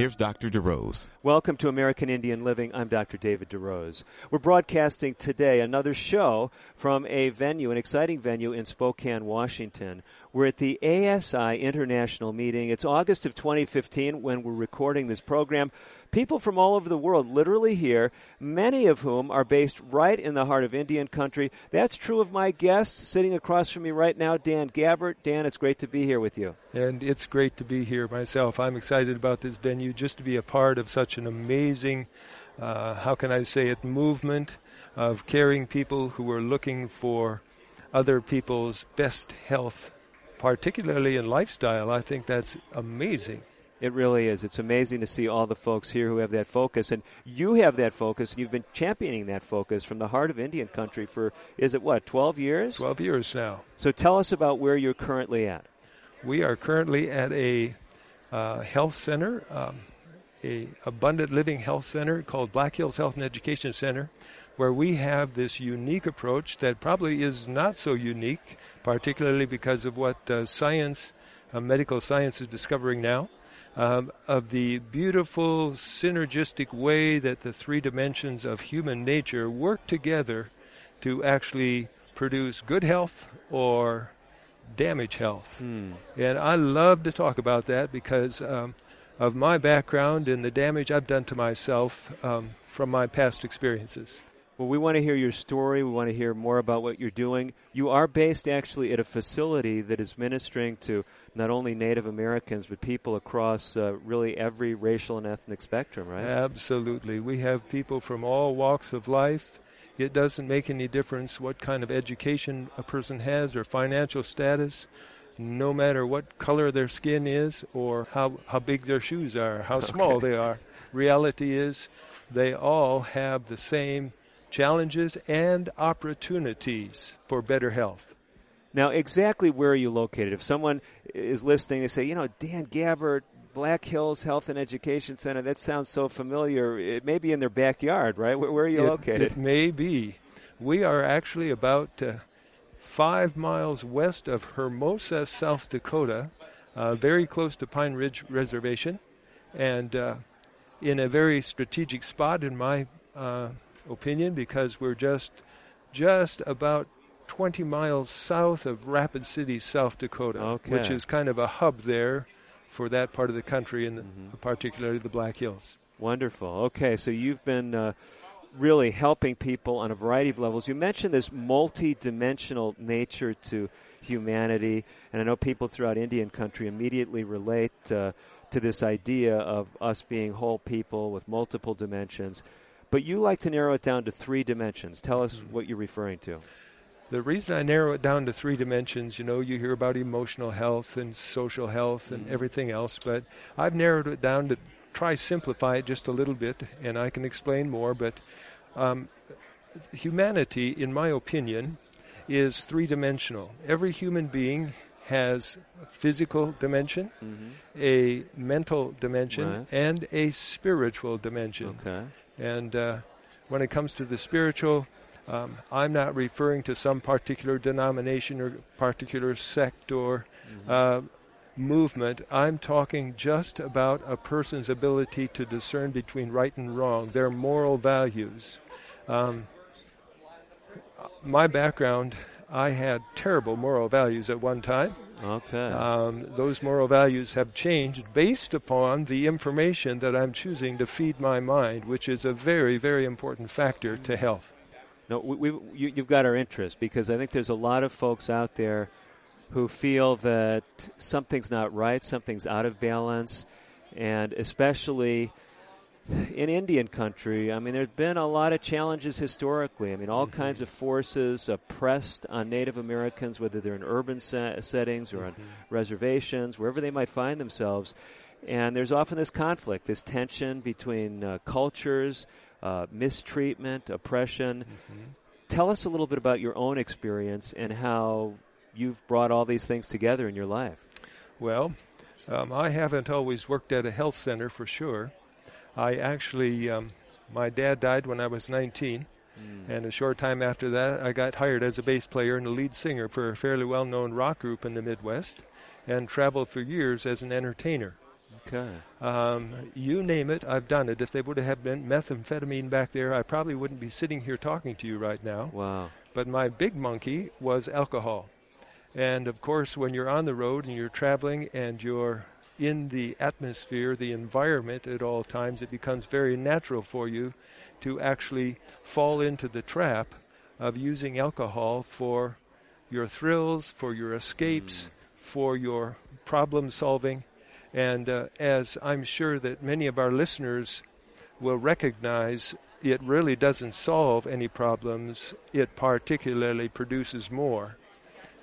Here's Dr. DeRose. Welcome to American Indian Living. I'm Dr. David DeRose. We're broadcasting today another show from a venue, an exciting venue in Spokane, Washington. We're at the ASI International Meeting. It's August of 2015 when we're recording this program. People from all over the world literally here, many of whom are based right in the heart of Indian country. That's true of my guests sitting across from me right now, Dan Gabbert. Dan, it's great to be here with you. And it's great to be here myself. I'm excited about this venue just to be a part of such an amazing, uh, how can I say it, movement of caring people who are looking for other people's best health, particularly in lifestyle. I think that's amazing. It really is. It's amazing to see all the folks here who have that focus. And you have that focus, and you've been championing that focus from the heart of Indian country for, is it what, 12 years? 12 years now. So tell us about where you're currently at. We are currently at a uh, health center, um, a abundant living health center called Black Hills Health and Education Center, where we have this unique approach that probably is not so unique, particularly because of what uh, science, uh, medical science, is discovering now um, of the beautiful synergistic way that the three dimensions of human nature work together to actually produce good health or damage health. Hmm. And I love to talk about that because um, of my background and the damage I've done to myself um, from my past experiences. Well, we want to hear your story. We want to hear more about what you're doing. You are based actually at a facility that is ministering to not only Native Americans, but people across uh, really every racial and ethnic spectrum, right? Absolutely. We have people from all walks of life. It doesn't make any difference what kind of education a person has or financial status, no matter what color their skin is or how, how big their shoes are, how small okay. they are. Reality is they all have the same challenges and opportunities for better health. Now, exactly where are you located? If someone is listening, they say, you know, Dan Gabbert, Black Hills Health and Education Center, that sounds so familiar. It may be in their backyard, right? Where, where are you it, located? It may be. We are actually about uh, five miles west of Hermosa, South Dakota, uh, very close to Pine Ridge Reservation, and uh, in a very strategic spot, in my uh, opinion, because we're just just about 20 miles south of Rapid City, South Dakota, okay. which is kind of a hub there for that part of the country, and mm-hmm. particularly the Black Hills. Wonderful. Okay, so you've been uh, really helping people on a variety of levels. You mentioned this multi-dimensional nature to humanity, and I know people throughout Indian country immediately relate uh, to this idea of us being whole people with multiple dimensions. But you like to narrow it down to three dimensions. Tell us mm-hmm. what you're referring to the reason I narrow it down to three dimensions, you know, you hear about emotional health and social health and mm-hmm. everything else, but I've narrowed it down to try simplify it just a little bit, and I can explain more. But um, humanity, in my opinion, is three dimensional. Every human being has a physical dimension, mm-hmm. a mental dimension, right. and a spiritual dimension. Okay. And uh, when it comes to the spiritual, um, I'm not referring to some particular denomination or particular sect or mm-hmm. uh, movement. I'm talking just about a person's ability to discern between right and wrong, their moral values. Um, my background, I had terrible moral values at one time. Okay. Um, those moral values have changed based upon the information that I'm choosing to feed my mind, which is a very, very important factor to health. No, we, you, you've got our interest because I think there's a lot of folks out there who feel that something's not right, something's out of balance, and especially in Indian country, I mean, there's been a lot of challenges historically. I mean, all mm-hmm. kinds of forces oppressed on Native Americans, whether they're in urban se- settings or mm-hmm. on reservations, wherever they might find themselves. And there's often this conflict, this tension between uh, cultures, uh, mistreatment, oppression. Mm-hmm. Tell us a little bit about your own experience and how you've brought all these things together in your life. Well, um, I haven't always worked at a health center for sure. I actually, um, my dad died when I was 19, mm. and a short time after that, I got hired as a bass player and a lead singer for a fairly well known rock group in the Midwest and traveled for years as an entertainer. Okay. Um, you name it, I've done it. If they would have been methamphetamine back there, I probably wouldn't be sitting here talking to you right now. Wow. But my big monkey was alcohol. And of course, when you're on the road and you're traveling and you're in the atmosphere, the environment at all times, it becomes very natural for you to actually fall into the trap of using alcohol for your thrills, for your escapes, mm. for your problem solving. And uh, as I'm sure that many of our listeners will recognize, it really doesn't solve any problems, it particularly produces more.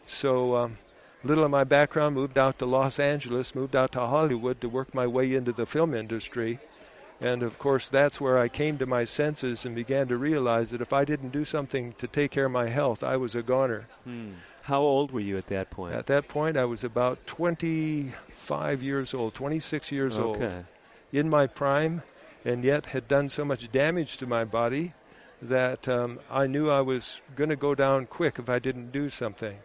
So, um, little of my background moved out to Los Angeles, moved out to Hollywood to work my way into the film industry. And of course, that's where I came to my senses and began to realize that if I didn't do something to take care of my health, I was a goner. Hmm. How old were you at that point? At that point, I was about 25 years old, 26 years okay. old, in my prime, and yet had done so much damage to my body that um, I knew I was going to go down quick if I didn't do something.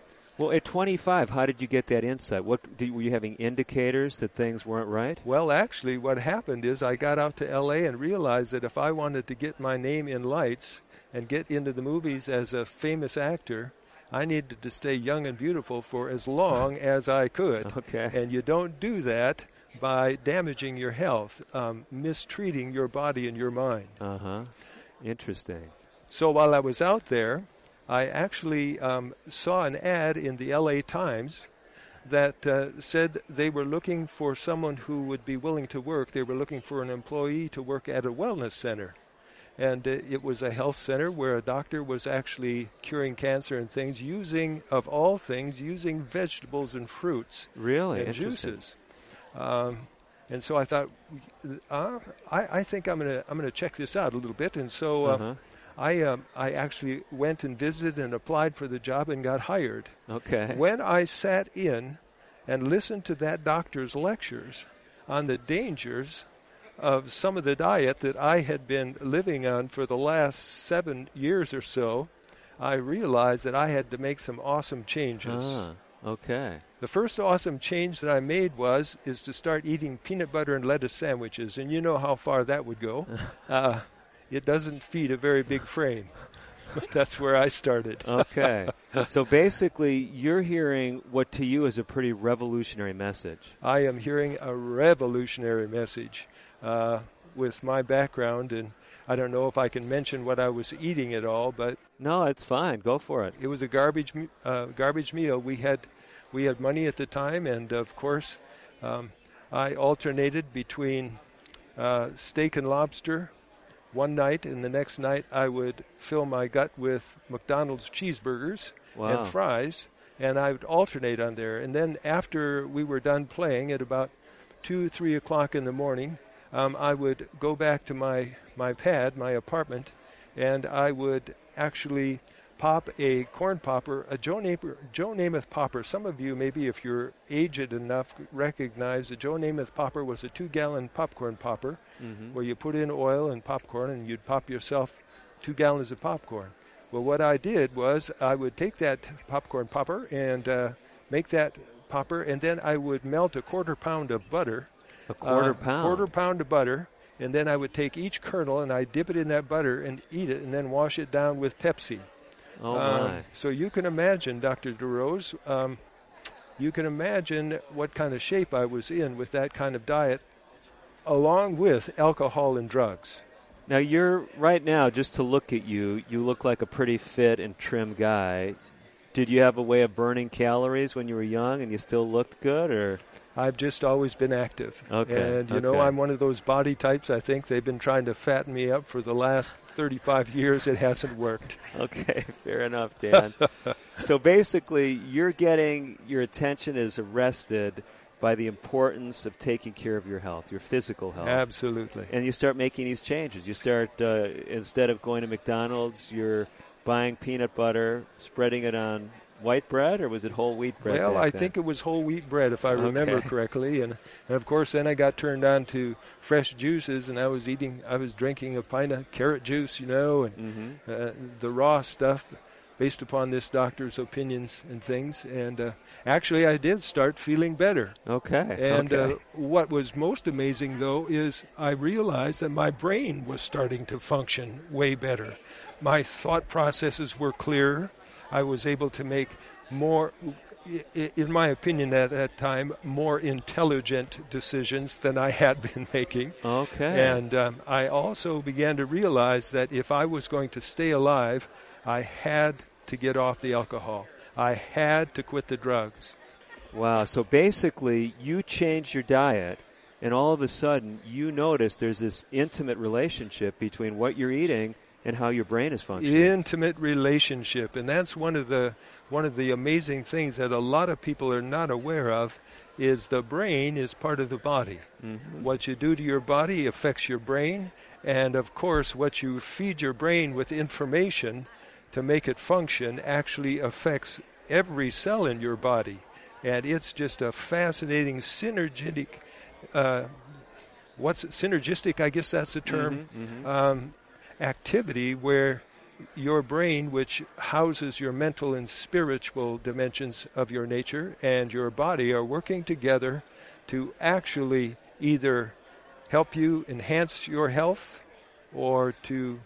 Well, at 25, how did you get that insight? What did, were you having indicators that things weren't right? Well, actually, what happened is I got out to L.A. and realized that if I wanted to get my name in lights and get into the movies as a famous actor, I needed to stay young and beautiful for as long as I could. Okay. And you don't do that by damaging your health, um, mistreating your body and your mind. Uh huh. Interesting. So while I was out there, I actually um, saw an ad in the LA Times that uh, said they were looking for someone who would be willing to work. They were looking for an employee to work at a wellness center. And uh, it was a health center where a doctor was actually curing cancer and things using, of all things, using vegetables and fruits. Really? And juices. Um, and so I thought, uh, I, I, think I'm going to I'm to check this out a little bit. And so uh, uh-huh. I um, I actually went and visited and applied for the job and got hired. Okay. When I sat in and listened to that doctor's lectures on the dangers of some of the diet that I had been living on for the last seven years or so, I realized that I had to make some awesome changes. Ah, okay. The first awesome change that I made was is to start eating peanut butter and lettuce sandwiches, and you know how far that would go. Uh, it doesn't feed a very big frame. But That's where I started. okay. So basically, you're hearing what to you is a pretty revolutionary message. I am hearing a revolutionary message uh, with my background, and I don't know if I can mention what I was eating at all, but no, it's fine. Go for it. It was a garbage uh, garbage meal. We had we had money at the time, and of course, um, I alternated between uh, steak and lobster one night, and the next night I would fill my gut with McDonald's cheeseburgers wow. and fries, and I would alternate on there. And then after we were done playing at about two, three o'clock in the morning, um, I would go back to my my pad, my apartment, and I would actually pop a corn popper, a Joe, Namath, Joe Namath popper. Some of you, maybe if you're aged enough, recognize the Joe Namath popper was a two-gallon popcorn popper, mm-hmm. where you put in oil and popcorn, and you'd pop yourself two gallons of popcorn. Well, what I did was I would take that popcorn popper and uh, make that popper, and then I would melt a quarter pound of butter. A quarter uh, pound. Quarter pound of butter, and then I would take each kernel and I dip it in that butter and eat it, and then wash it down with Pepsi. Oh um, so you can imagine, Dr. DeRose, um, you can imagine what kind of shape I was in with that kind of diet, along with alcohol and drugs. Now you're right now. Just to look at you, you look like a pretty fit and trim guy. Did you have a way of burning calories when you were young, and you still looked good, or? I've just always been active. Okay. And you okay. know, I'm one of those body types. I think they've been trying to fatten me up for the last 35 years. It hasn't worked. Okay, fair enough, Dan. so basically, you're getting your attention is arrested by the importance of taking care of your health, your physical health. Absolutely. And you start making these changes. You start uh, instead of going to McDonald's, you're buying peanut butter, spreading it on white bread, or was it whole wheat bread? Well, I then? think it was whole wheat bread, if I remember Okay. correctly, and, and of course, then I got turned on to fresh juices, and I was eating, I was drinking a pint of carrot juice, you know, and Mhm. uh, the raw stuff, based upon this doctor's opinions and things. And uh, actually, I did start feeling better. Okay. And okay. uh, what was most amazing, though, is I realized that my brain was starting to function way better. My thought processes were clearer. I was able to make more, in my opinion at that time, more intelligent decisions than I had been making. okay. And um, I also began to realize that if I was going to stay alive, I had to get off the alcohol. I had to quit the drugs. Wow. So basically, you change your diet, and all of a sudden, you notice there's this intimate relationship between what you're eating and how your brain is functioning. intimate relationship and that's one of the one of the amazing things that a lot of people are not aware of is the brain is part of the body Mhm. what you do to your body affects your brain and of course what you feed your brain with information to make it function actually affects every cell in your body and it's just a fascinating synergistic uh, what's synergistic i guess that's the term Mhm, mhm. um, activity where your brain, which houses your mental and spiritual dimensions of your nature, and your body are working together to actually either help you enhance your health or to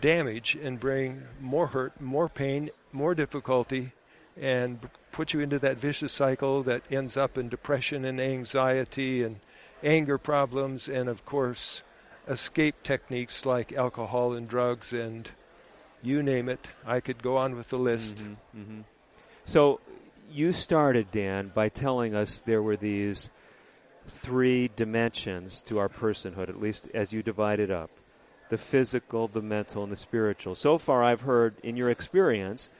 damage and bring more hurt, more pain, more difficulty, and put you into that vicious cycle that ends up in depression and anxiety and anger problems, and of course, escape techniques like alcohol and drugs and you name it. I could go on with the list. Mhm, mhm. So you started, Dan, by telling us there were these three dimensions to our personhood, at least as you divide it up the physical, the mental, and the spiritual. So far, I've heard in your experience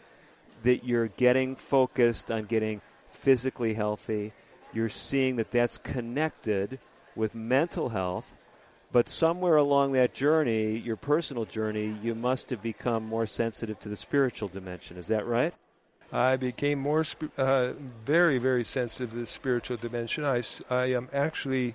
that you're getting focused on getting physically healthy. You're seeing that that's connected with mental health. But somewhere along that journey, your personal journey, you must have become more sensitive to the spiritual dimension. Is that right? I became more sp- uh, very, very sensitive to the spiritual dimension. I, I um, actually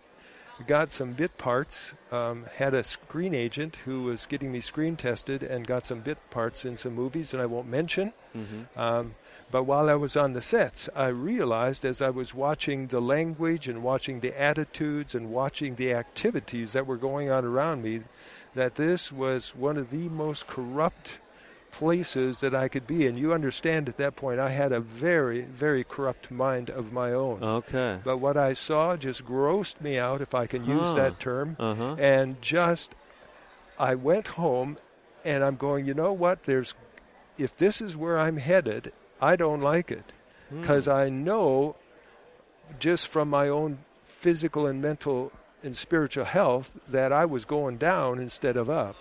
got some bit parts, um, had a screen agent who was getting me screen tested and got some bit parts in some movies that I won't mention. Mm-hmm. Um, but while I was on the sets, I realized as I was watching the language and watching the attitudes and watching the activities that were going on around me, that this was one of the most corrupt places that I could be. And you understand at that point, I had a very, very corrupt mind of my own. Okay. But what I saw just grossed me out, if I can use that term Uh huh. and just I went home and I'm going, you know what? There's if this is where I'm headed, I don't like it Hmm. because I know just from my own physical and mental and spiritual health that I was going down instead of up.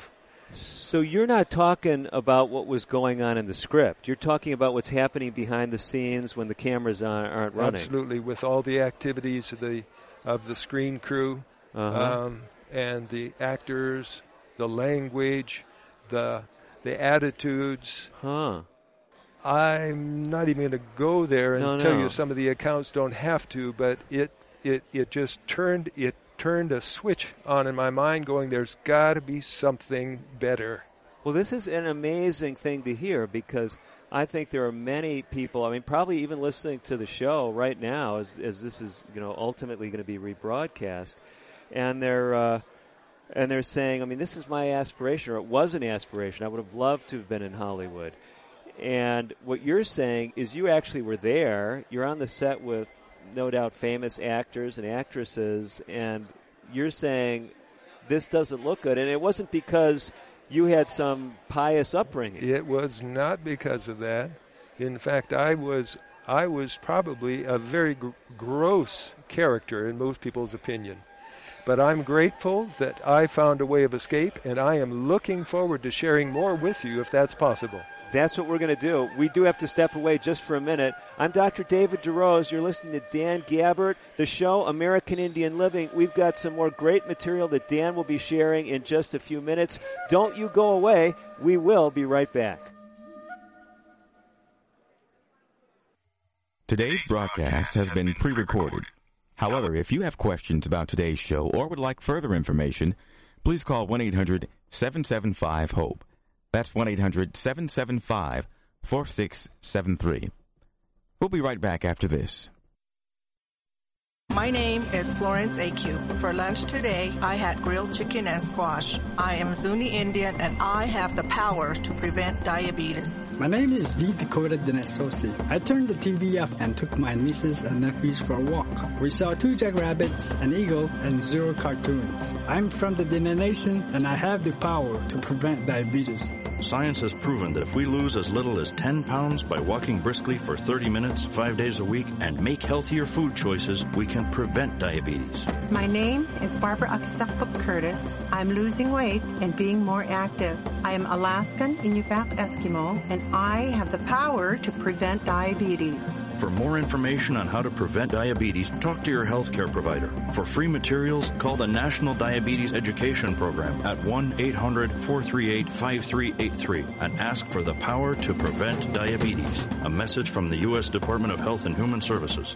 So you're not talking about what was going on in the script. You're talking about what's happening behind the scenes when the cameras aren't, aren't running. Absolutely, with all the activities of the of the screen crew Uh-huh. um, and the actors, the language, the the attitudes, huh. I'm not even going to go there and No, tell no. you some of the accounts don't have to, but it it it just turned it turned a switch on in my mind going there's got to be something better. Well, this is an amazing thing to hear because I think there are many people. I mean, probably even listening to the show right now, as, as this is you know ultimately going to be rebroadcast, and they're uh, and they're saying, I mean, this is my aspiration, or it was an aspiration. I would have loved to have been in Hollywood. And what you're saying is, you actually were there. You're on the set with no doubt famous actors and actresses, and you're saying this doesn't look good. And it wasn't because you had some pious upbringing. It was not because of that. In fact, I was I was probably a very gr- gross character in most people's opinion. But I'm grateful that I found a way of escape, and I am looking forward to sharing more with you if that's possible. That's what we're going to do. We do have to step away just for a minute. I'm Dr. David DeRose. You're listening to Dan Gabbert, the show American Indian Living. We've got some more great material that Dan will be sharing in just a few minutes. Don't you go away. We will be right back. Today's broadcast has been pre recorded. However, if you have questions about today's show or would like further information, please call 1 800 775 HOPE. That's 1 800 775 4673. We'll be right back after this. My name is Florence AQ. For lunch today, I had grilled chicken and squash. I am Zuni Indian and I have the power to prevent diabetes. My name is D. Dakota Denesosi. I turned the TV off and took my nieces and nephews for a walk. We saw two jackrabbits, an eagle, and zero cartoons. I'm from the Dene Nation and I have the power to prevent diabetes. Science has proven that if we lose as little as 10 pounds by walking briskly for 30 minutes, five days a week, and make healthier food choices, we can prevent diabetes. My name is Barbara Akisakpuk Curtis. I'm losing weight and being more active. I am Alaskan Inupiaq Eskimo, and I have the power to prevent diabetes. For more information on how to prevent diabetes, talk to your healthcare provider. For free materials, call the National Diabetes Education Program at 1 800 438 5383 and ask for the power to prevent diabetes. A message from the U.S. Department of Health and Human Services.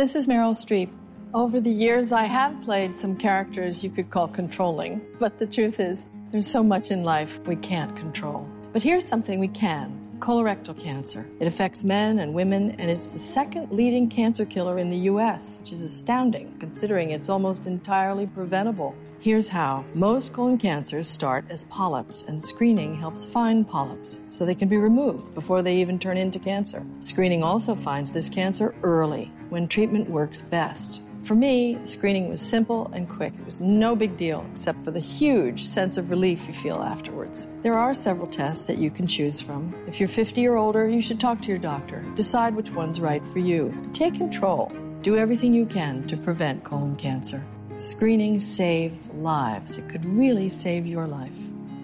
This is Meryl Streep. Over the years, I have played some characters you could call controlling, but the truth is, there's so much in life we can't control. But here's something we can colorectal cancer. It affects men and women, and it's the second leading cancer killer in the U.S., which is astounding considering it's almost entirely preventable. Here's how. Most colon cancers start as polyps, and screening helps find polyps so they can be removed before they even turn into cancer. Screening also finds this cancer early, when treatment works best. For me, screening was simple and quick. It was no big deal, except for the huge sense of relief you feel afterwards. There are several tests that you can choose from. If you're 50 or older, you should talk to your doctor. Decide which one's right for you. Take control. Do everything you can to prevent colon cancer. Screening saves lives. It could really save your life.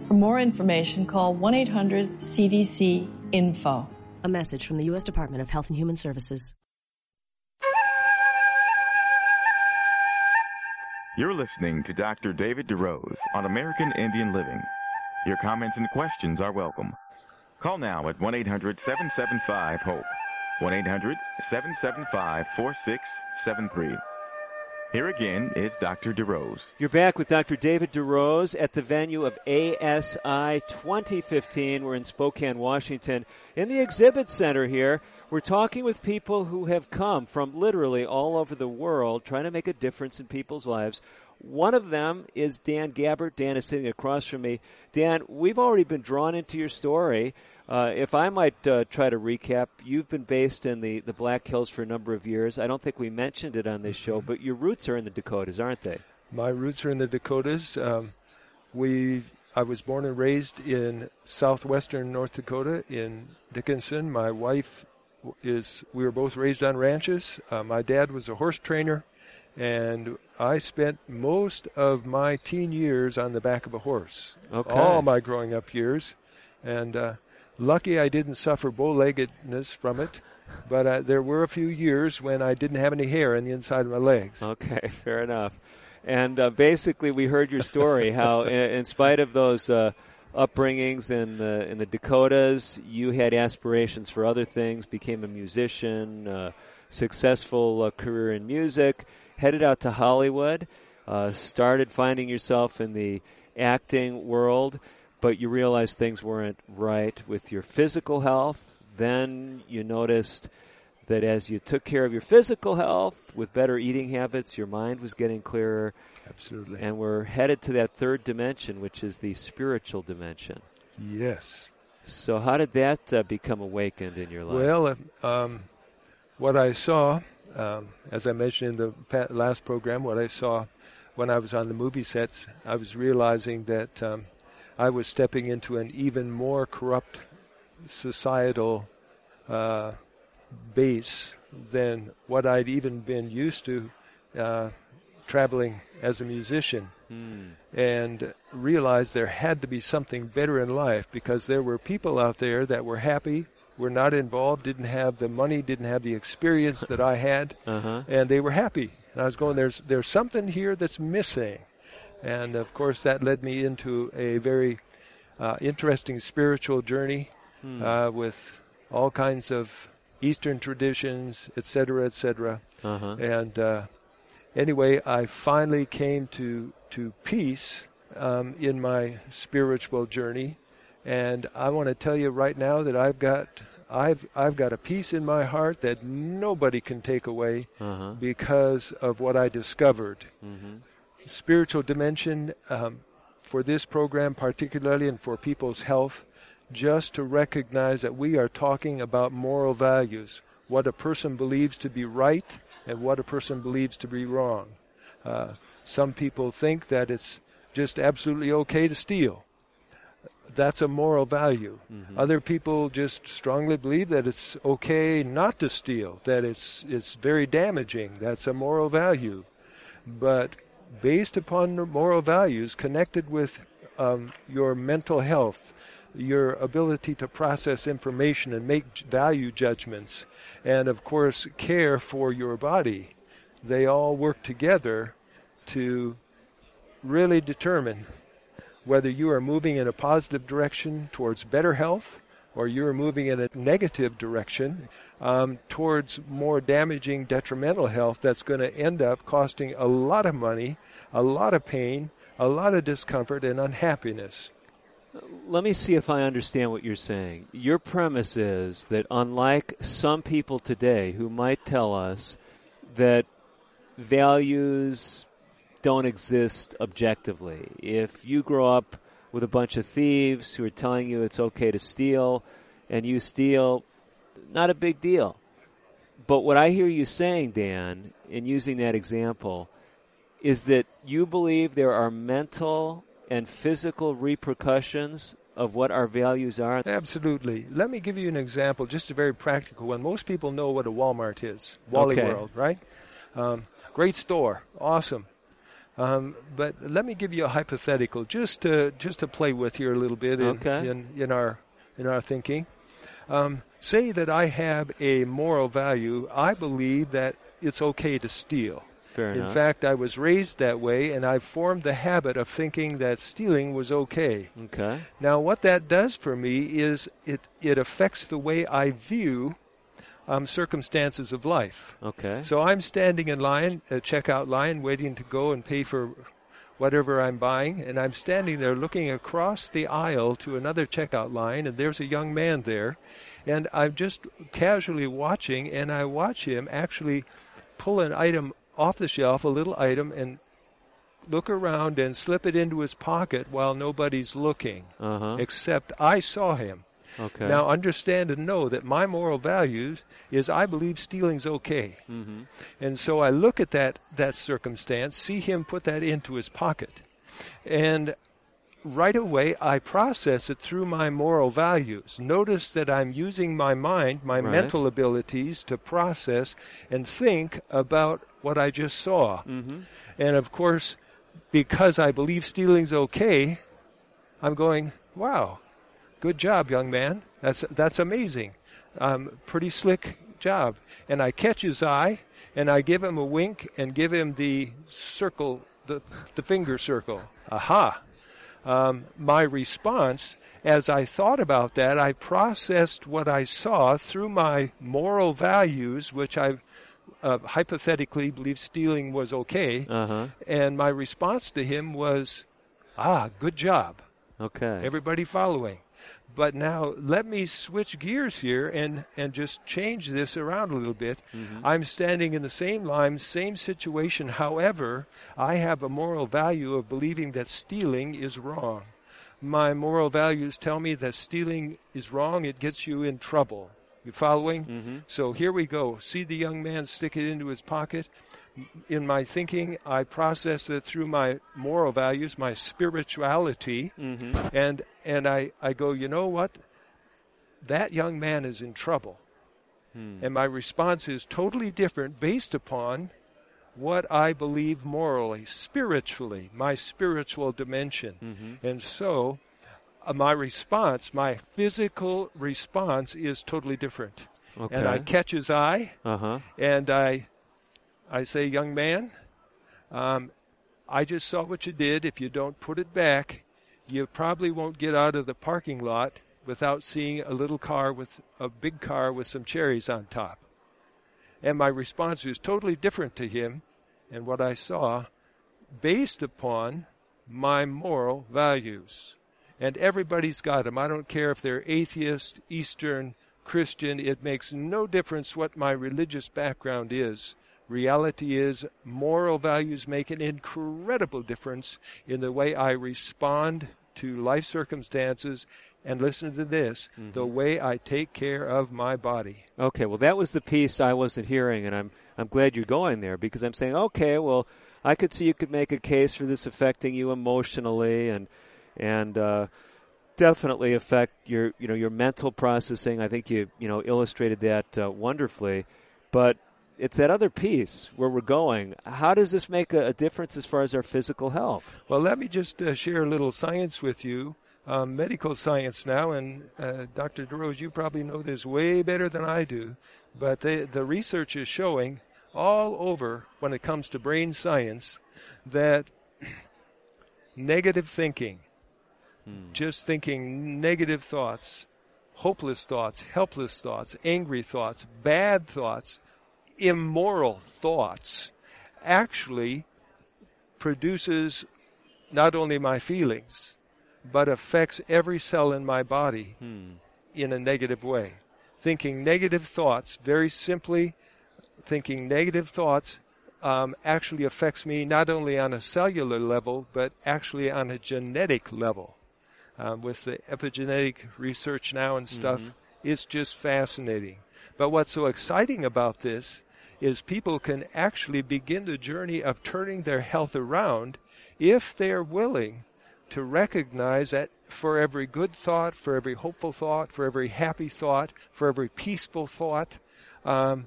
For more information, call 1 800 CDC INFO. A message from the U.S. Department of Health and Human Services. You're listening to Dr. David DeRose on American Indian Living. Your comments and questions are welcome. Call now at 1 800 775 HOPE. 1 800 775 4673. Here again is Dr. DeRose. You're back with Dr. David DeRose at the venue of ASI 2015. We're in Spokane, Washington, in the exhibit center here. We're talking with people who have come from literally all over the world trying to make a difference in people's lives. One of them is Dan Gabbert. Dan is sitting across from me. Dan, we've already been drawn into your story. Uh, if I might uh, try to recap, you've been based in the, the Black Hills for a number of years. I don't think we mentioned it on this show, but your roots are in the Dakotas, aren't they? My roots are in the Dakotas. Um, we, I was born and raised in southwestern North Dakota in Dickinson. My wife is, we were both raised on ranches. Uh, my dad was a horse trainer, and I spent most of my teen years on the back of a horse. Okay. All my growing up years. And uh, Lucky I didn't suffer bow-leggedness from it, but uh, there were a few years when I didn't have any hair on the inside of my legs. Okay, fair enough. And uh, basically, we heard your story how, in, in spite of those uh, upbringings in the in the Dakotas, you had aspirations for other things. Became a musician, uh, successful uh, career in music, headed out to Hollywood, uh, started finding yourself in the acting world but you realized things weren't right with your physical health. Then you noticed that as you took care of your physical health with better eating habits, your mind was getting clearer. Absolutely. And we're headed to that third dimension, which is the spiritual dimension. Yes. So, how did that uh, become awakened in your life? Well, uh, um, what I saw, um, as I mentioned in the last program, what I saw when I was on the movie sets, I was realizing that um, I was stepping into an even more corrupt societal uh, base than what I'd even been used to uh, traveling as a musician and realized there had to be something better in life because there were people out there that were happy, were not involved, didn't have the money, didn't have the experience that I had, Uh-huh. and they were happy. And I was going, there's there's something here that's missing, and of course that led me into a very uh, interesting spiritual journey Hmm. uh, with all kinds of Eastern traditions, etc., etc. Uh-huh. And uh, anyway, I finally came to to peace um, in my spiritual journey, and I want to tell you right now that I've got I've I've got a peace in my heart that nobody can take away Uh-huh. because of what I discovered. Mhm. Spiritual dimension um, for this program, particularly, and for people's health, just to recognize that we are talking about moral values, what a person believes to be right and what a person believes to be wrong. Uh, some people think that it's just absolutely okay to steal. That's a moral value. Other people just strongly believe that it's okay not to steal, that it's it's very damaging. That's a moral value. But based upon moral values connected with um, your mental health, your ability to process information and make value judgments, and of course, care for your body, they all work together to really determine whether you are moving in a positive direction towards better health or you are moving in a negative direction um, towards more damaging, detrimental health that's going to end up costing a lot of money, a lot of pain, a lot of discomfort, and unhappiness. Let me see if I understand what you're saying. Your premise is that unlike some people today who might tell us that values don't exist objectively, if you grow up with a bunch of thieves who are telling you it's okay to steal and you steal, not a big deal. But what I hear you saying, Dan, in using that example, is that you believe there are mental and physical repercussions of what our values are. Absolutely. Let me give you an example, just a very practical one. Most people know what a Walmart is, Wally Okay. World, right? Um, great store, awesome. Um, but let me give you a hypothetical, just to just to play with here a little bit in Okay. in, in our in our thinking. Um, say that I have a moral value. I believe that it's okay to steal. Fair In enough. fact, I was raised that way, and I've formed the habit of thinking that stealing was okay. okay. Now, what that does for me is it, it affects the way I view um, circumstances of life. Okay. So I'm standing in line, a checkout line, waiting to go and pay for whatever I'm buying, and I'm standing there looking across the aisle to another checkout line, and there's a young man there, and I'm just casually watching, and I watch him actually pull an item off the shelf, a little item, and look around and slip it into his pocket while nobody's looking, Uh-huh. except I saw him. Okay. Now understand and know that my moral values is I believe stealing's okay. Mm-hmm. And so I look at that that circumstance, see him put that into his pocket. And right away I process it through my moral values. Notice that I'm using my mind, my Right. mental abilities to process and think about what I just saw. Mm-hmm. And of course, because I believe stealing's okay, I'm going, wow, good job, young man. That's that's amazing. Um, pretty slick job. And I catch his eye, and I give him a wink and give him the circle, the the finger circle. Aha. Um, my response, as I thought about that, I processed what I saw through my moral values, which I uh, hypothetically believe stealing was okay. Uh-huh. And my response to him was, ah, good job. Okay. Everybody following. But now let me switch gears here and, and just change this around a little bit. Mm-hmm. I'm standing in the same line, same situation. However, I have a moral value of believing that stealing is wrong. My moral values tell me that stealing is wrong, it gets you in trouble. You following? Mm-hmm. So here we go. See the young man stick it into his pocket? In my thinking, I process it through my moral values, my spirituality, Mm-hmm. and and I, I go, you know what? That young man is in trouble. Hmm. And my response is totally different based upon what I believe morally, spiritually, my spiritual dimension. Mm-hmm. And so uh, my response, my physical response is totally different. Okay. And I catch his eye Uh huh. and I, I say, young man, um, I just saw what you did. If you don't put it back, you probably won't get out of the parking lot without seeing a little car with a big car with some cherries on top. And my response was totally different to him and what I saw based upon my moral values. And everybody's got them. I don't care if they're atheist, Eastern, Christian. It makes no difference what my religious background is. Reality is moral values make an incredible difference in the way I respond to life circumstances and listen to this, the way I take care of my body. Okay, well, that was the piece I wasn't hearing, and I'm I'm glad you're going there because I'm saying, okay, well, I could see you could make a case for this affecting you emotionally, and and uh, definitely affect your you know your mental processing. I think you you know illustrated that uh, wonderfully, but it's that other piece where we're going. How does this make a, a difference as far as our physical health? Well, let me just uh, share a little science with you. Um, medical science now, and uh, Dr. DeRose, you probably know this way better than I do, but they, the research is showing all over when it comes to brain science that negative thinking, just thinking negative thoughts, hopeless thoughts, helpless thoughts, angry thoughts, bad thoughts, immoral thoughts, actually produces not only my feelings, but affects every cell in my body in a negative way. Thinking negative thoughts, very simply, thinking negative thoughts um, actually affects me not only on a cellular level, but actually on a genetic level. Um, with the epigenetic research now and stuff, it's just fascinating. But what's so exciting about this is people can actually begin the journey of turning their health around if they're willing to recognize that for every good thought, for every hopeful thought, for every happy thought, for every peaceful thought, um,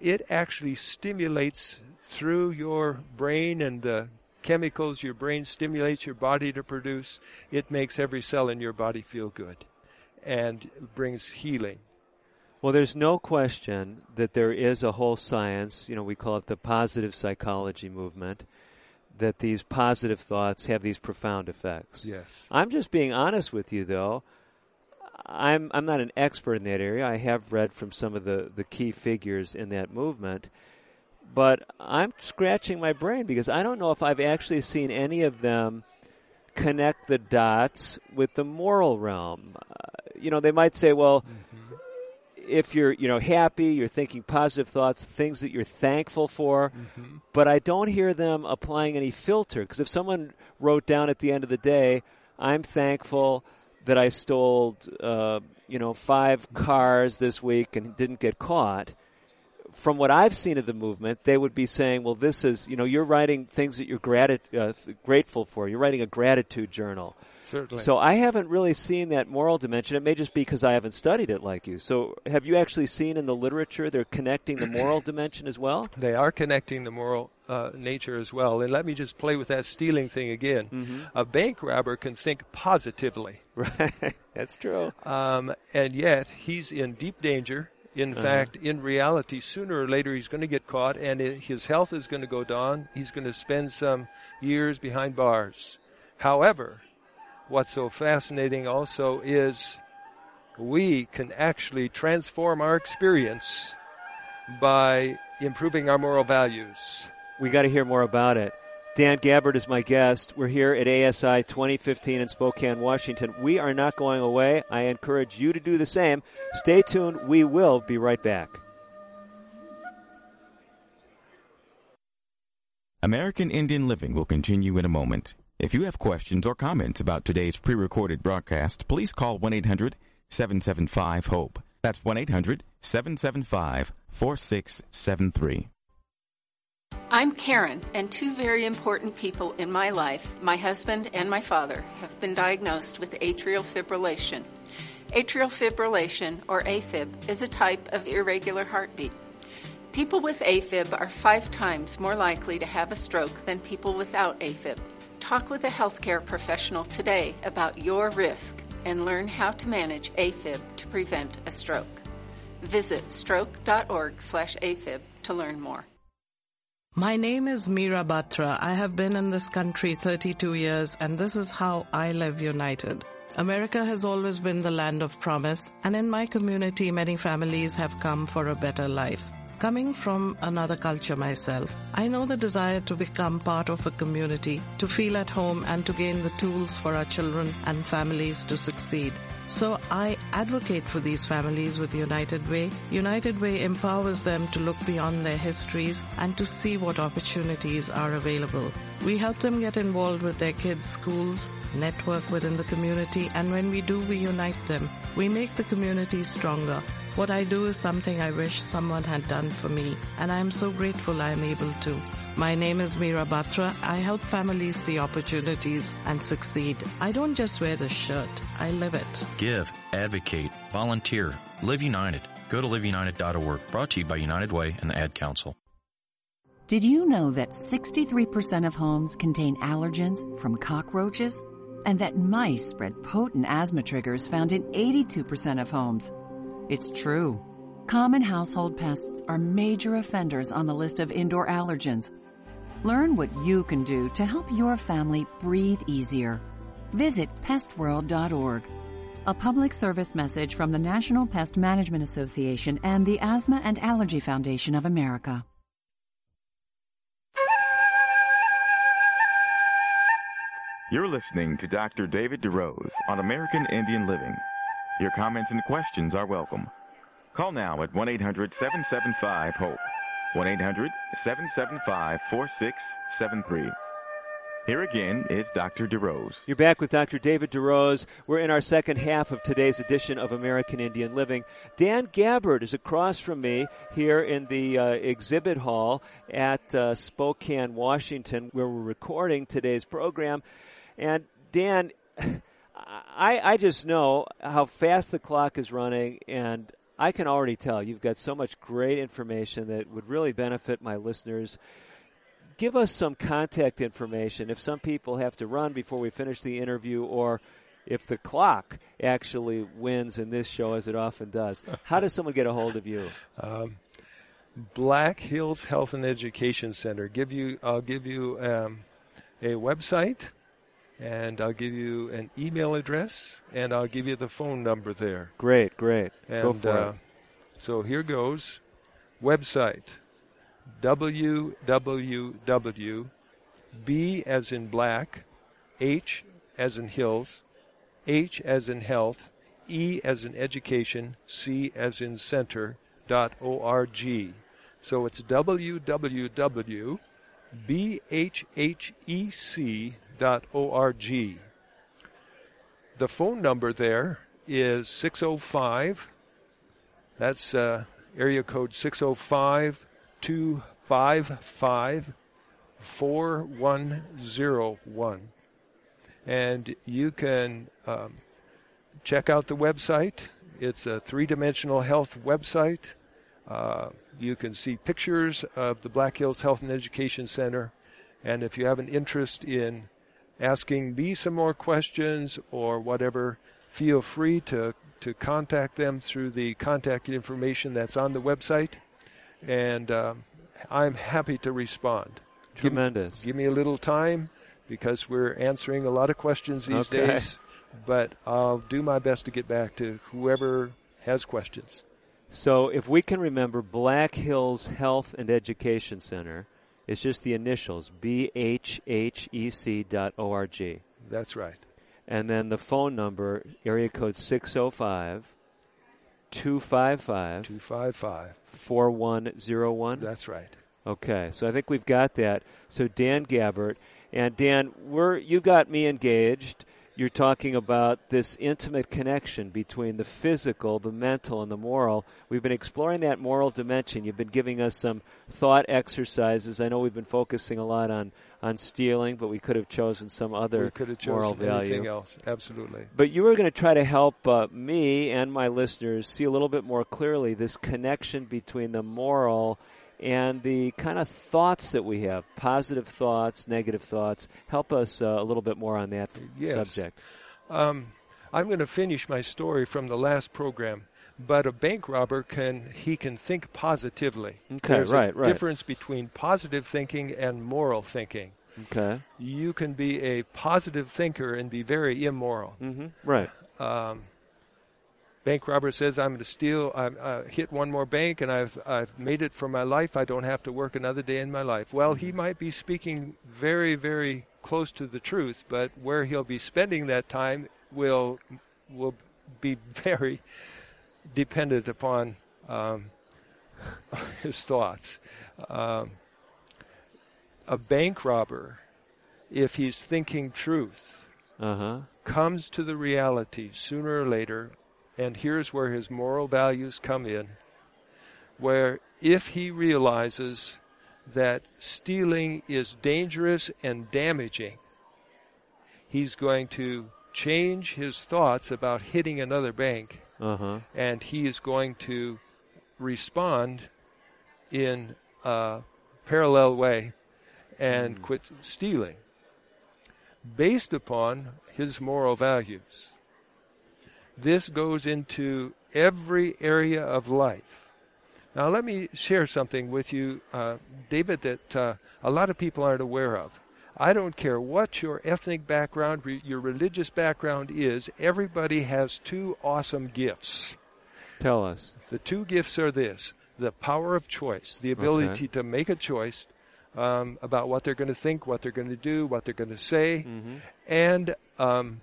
it actually stimulates through your brain and the chemicals your brain stimulates your body to produce. It makes every cell in your body feel good and brings healing. Well, there's no question that there is a whole science, you know, we call it the positive psychology movement, that these positive thoughts have these profound effects. Yes. I'm just being honest with you, though. I'm I'm not an expert in that area. I have read from some of the, the key figures in that movement, but I'm scratching my brain because I don't know if I've actually seen any of them connect the dots with the moral realm. Uh, you know, they might say, well, if you're you know happy, you're thinking positive thoughts, things that you're thankful for, but I don't hear them applying any filter because if someone wrote down at the end of the day, I'm thankful that I stole uh, you know five cars this week and didn't get caught. From what I've seen of the movement, they would be saying, "Well, this is you know you're writing things that you're grati- uh, grateful for. You're writing a gratitude journal." Certainly. So I haven't really seen that moral dimension. It may just be because I haven't studied it like you. So have you actually seen in the literature they're connecting the moral dimension as well? They are connecting the moral uh, nature as well. And let me just play with that stealing thing again. A bank robber can think positively, Right. That's true. um, and yet he's in deep danger. In uh-huh. fact, in reality, sooner or later he's going to get caught, and it, his health is going to go down. He's going to spend some years behind bars. However, what's so fascinating also is we can actually transform our experience by improving our moral values. We got to hear more about it. Dan Gabbert is my guest. We're here at ASI 2015 in Spokane, Washington. We are not going away. I encourage you to do the same. Stay tuned. We will be right back. American Indian Living will continue in a moment. If you have questions or comments about today's pre recorded broadcast, please call 1 800 775 HOPE. That's 1 800 775 4673. I'm Karen, and two very important people in my life, my husband and my father, have been diagnosed with atrial fibrillation. Atrial fibrillation, or AFib, is a type of irregular heartbeat. People with AFib are five times more likely to have a stroke than people without AFib. Talk with a healthcare professional today about your risk and learn how to manage AFib to prevent a stroke. Visit stroke.org/afib to learn more. My name is Meera Batra. I have been in this country 32 years and this is how I live united. America has always been the land of promise and in my community many families have come for a better life. Coming from another culture myself, I know the desire to become part of a community, to feel at home and to gain the tools for our children and families to succeed. So I advocate for these families with United Way. United Way empowers them to look beyond their histories and to see what opportunities are available. We help them get involved with their kids' schools, network within the community, and when we do, we unite them. We make the community stronger. What I do is something I wish someone had done for me, and I am so grateful I am able to. My name is Meera Batra. I help families see opportunities and succeed. I don't just wear the shirt, I live it. Give, advocate, volunteer, live united. Go to liveunited.org. Brought to you by United Way and the Ad Council. Did you know that 63% of homes contain allergens from cockroaches? And that mice spread potent asthma triggers found in 82% of homes? It's true. Common household pests are major offenders on the list of indoor allergens. Learn what you can do to help your family breathe easier. Visit pestworld.org. A public service message from the National Pest Management Association and the Asthma and Allergy Foundation of America. You're listening to Dr. David DeRose on American Indian Living. Your comments and questions are welcome. Call now at 1 800 775 HOPE. 1 800 775 4673. Here again is Dr. DeRose. You're back with Dr. David DeRose. We're in our second half of today's edition of American Indian Living. Dan Gabbert is across from me here in the uh, exhibit hall at uh, Spokane, Washington, where we're recording today's program. And Dan, I, I just know how fast the clock is running, and I can already tell you've got so much great information that would really benefit my listeners. Give us some contact information if some people have to run before we finish the interview or if the clock actually wins in this show, as it often does. How does someone get a hold of you? Um, Black Hills Health and Education Center. Give you, I'll give you um, a website and I'll give you an email address, and I'll give you the phone number there. Great, great. And, Go for uh, it. So here goes. Website www. B as in black, H as in hills, H as in health, E as in education, C as in center, dot O-R-G. So it's www bhhec.org. The phone number there is 605. That's uh, area code 605 255 4101. And you can um, check out the website. It's a three dimensional health website. Uh, you can see pictures of the Black Hills Health and Education Center. And if you have an interest in asking me some more questions or whatever, feel free to, to contact them through the contact information that's on the website. And um, I'm happy to respond. Tremendous. Give, give, me a little time because we're answering a lot of questions these okay. days. But I'll do my best to get back to whoever has questions. So if we can remember Black Hills Health and Education Center, it's just the initials, bhhec.org. That's right. And then the phone number, area code 605 255 255 4101. That's right. Okay, so I think we've got that. So Dan Gabbert and Dan, we're you got me engaged you're talking about this intimate connection between the physical, the mental, and the moral. We've been exploring that moral dimension. You've been giving us some thought exercises. I know we've been focusing a lot on, on stealing, but we could have chosen some other we could have moral chosen value. anything else. Absolutely. But you were going to try to help uh, me and my listeners see a little bit more clearly this connection between the moral and the kind of thoughts that we have positive thoughts, negative thoughts. Help us uh, a little bit more on that yes. subject. Um, I'm going to finish my story from the last program. But a bank robber can he can think positively. Okay, There's right, a right. difference between positive thinking and moral thinking. Okay. You can be a positive thinker and be very immoral. Mm-hmm. Right. Um, bank robber says, "I'm going to steal. I uh, hit one more bank, and I've I've made it for my life. I don't have to work another day in my life." Well, he might be speaking very, very close to the truth, but where he'll be spending that time will will be very dependent upon um, his thoughts. Um, a bank robber, if he's thinking truth, uh-huh. comes to the reality sooner or later, and here's where his moral values come in, where if he realizes that stealing is dangerous and damaging, he's going to change his thoughts about hitting another bank uh-huh. and he is going to respond in a parallel way and Mm. quit stealing based upon his moral values. This goes into every area of life. Now, let me share something with you, uh, David, that uh, a lot of people aren't aware of. I don't care what your ethnic background, re- your religious background is, everybody has two awesome gifts. Tell us. The two gifts are this the power of choice, the ability Okay. to make a choice um, about what they're going to think, what they're going to do, what they're going to say, Mm-hmm. and um,